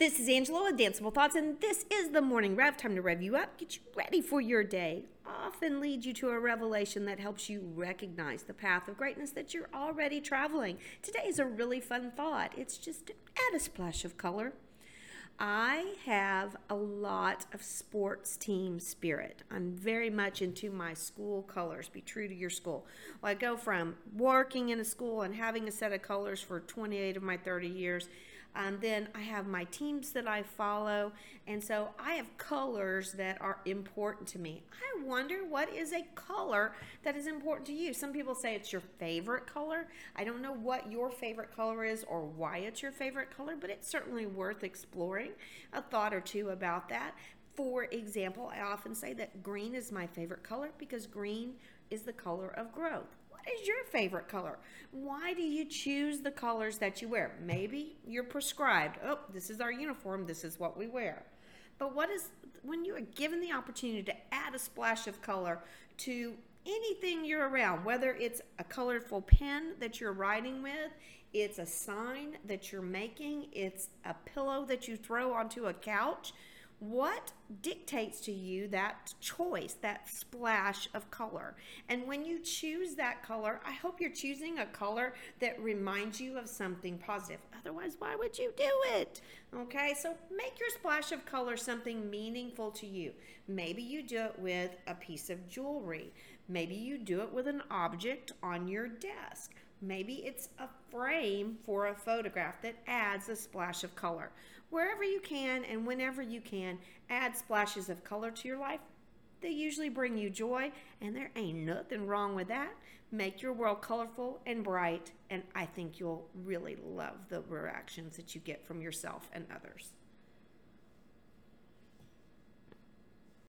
This is Angela with Danceable Thoughts, and this is the morning rev. Time to rev you up, get you ready for your day. Often lead you to a revelation that helps you recognize the path of greatness that you're already traveling. Today is a really fun thought. It's just add a splash of color. I have a lot of sports team spirit. I'm very much into my school colors. Be true to your school. Well, I go from working in a school and having a set of colors for 28 of my 30 years And then I have my teams that I follow, and so I have colors that are important to me. I wonder what is a color that is important to you. Some people say it's your favorite color. I don't know what your favorite color is or why it's your favorite color, but it's certainly worth exploring a thought or two about that. For example, I often say that green is my favorite color because green is the color of growth. What is your favorite color? Why do you choose the colors that you wear? Maybe you're prescribed, oh, this is our uniform, this is what we wear. But what is when you are given the opportunity to add a splash of color to anything you're around, whether it's a colorful pen that you're writing with, it's a sign that you're making, it's a pillow that you throw onto a couch, what dictates to you that choice, that splash of color? And when you choose that color, I hope you're choosing a color that reminds you of something positive. Otherwise, why would you do it? Okay, so make your splash of color something meaningful to you. Maybe you do it with a piece of jewelry, maybe you do it with an object on your desk. Maybe it's a frame for a photograph that adds a splash of color. Wherever you can and whenever you can, add splashes of color to your life. They usually bring you joy, and there ain't nothing wrong with that. Make your world colorful and bright, and I think you'll really love the reactions that you get from yourself and others.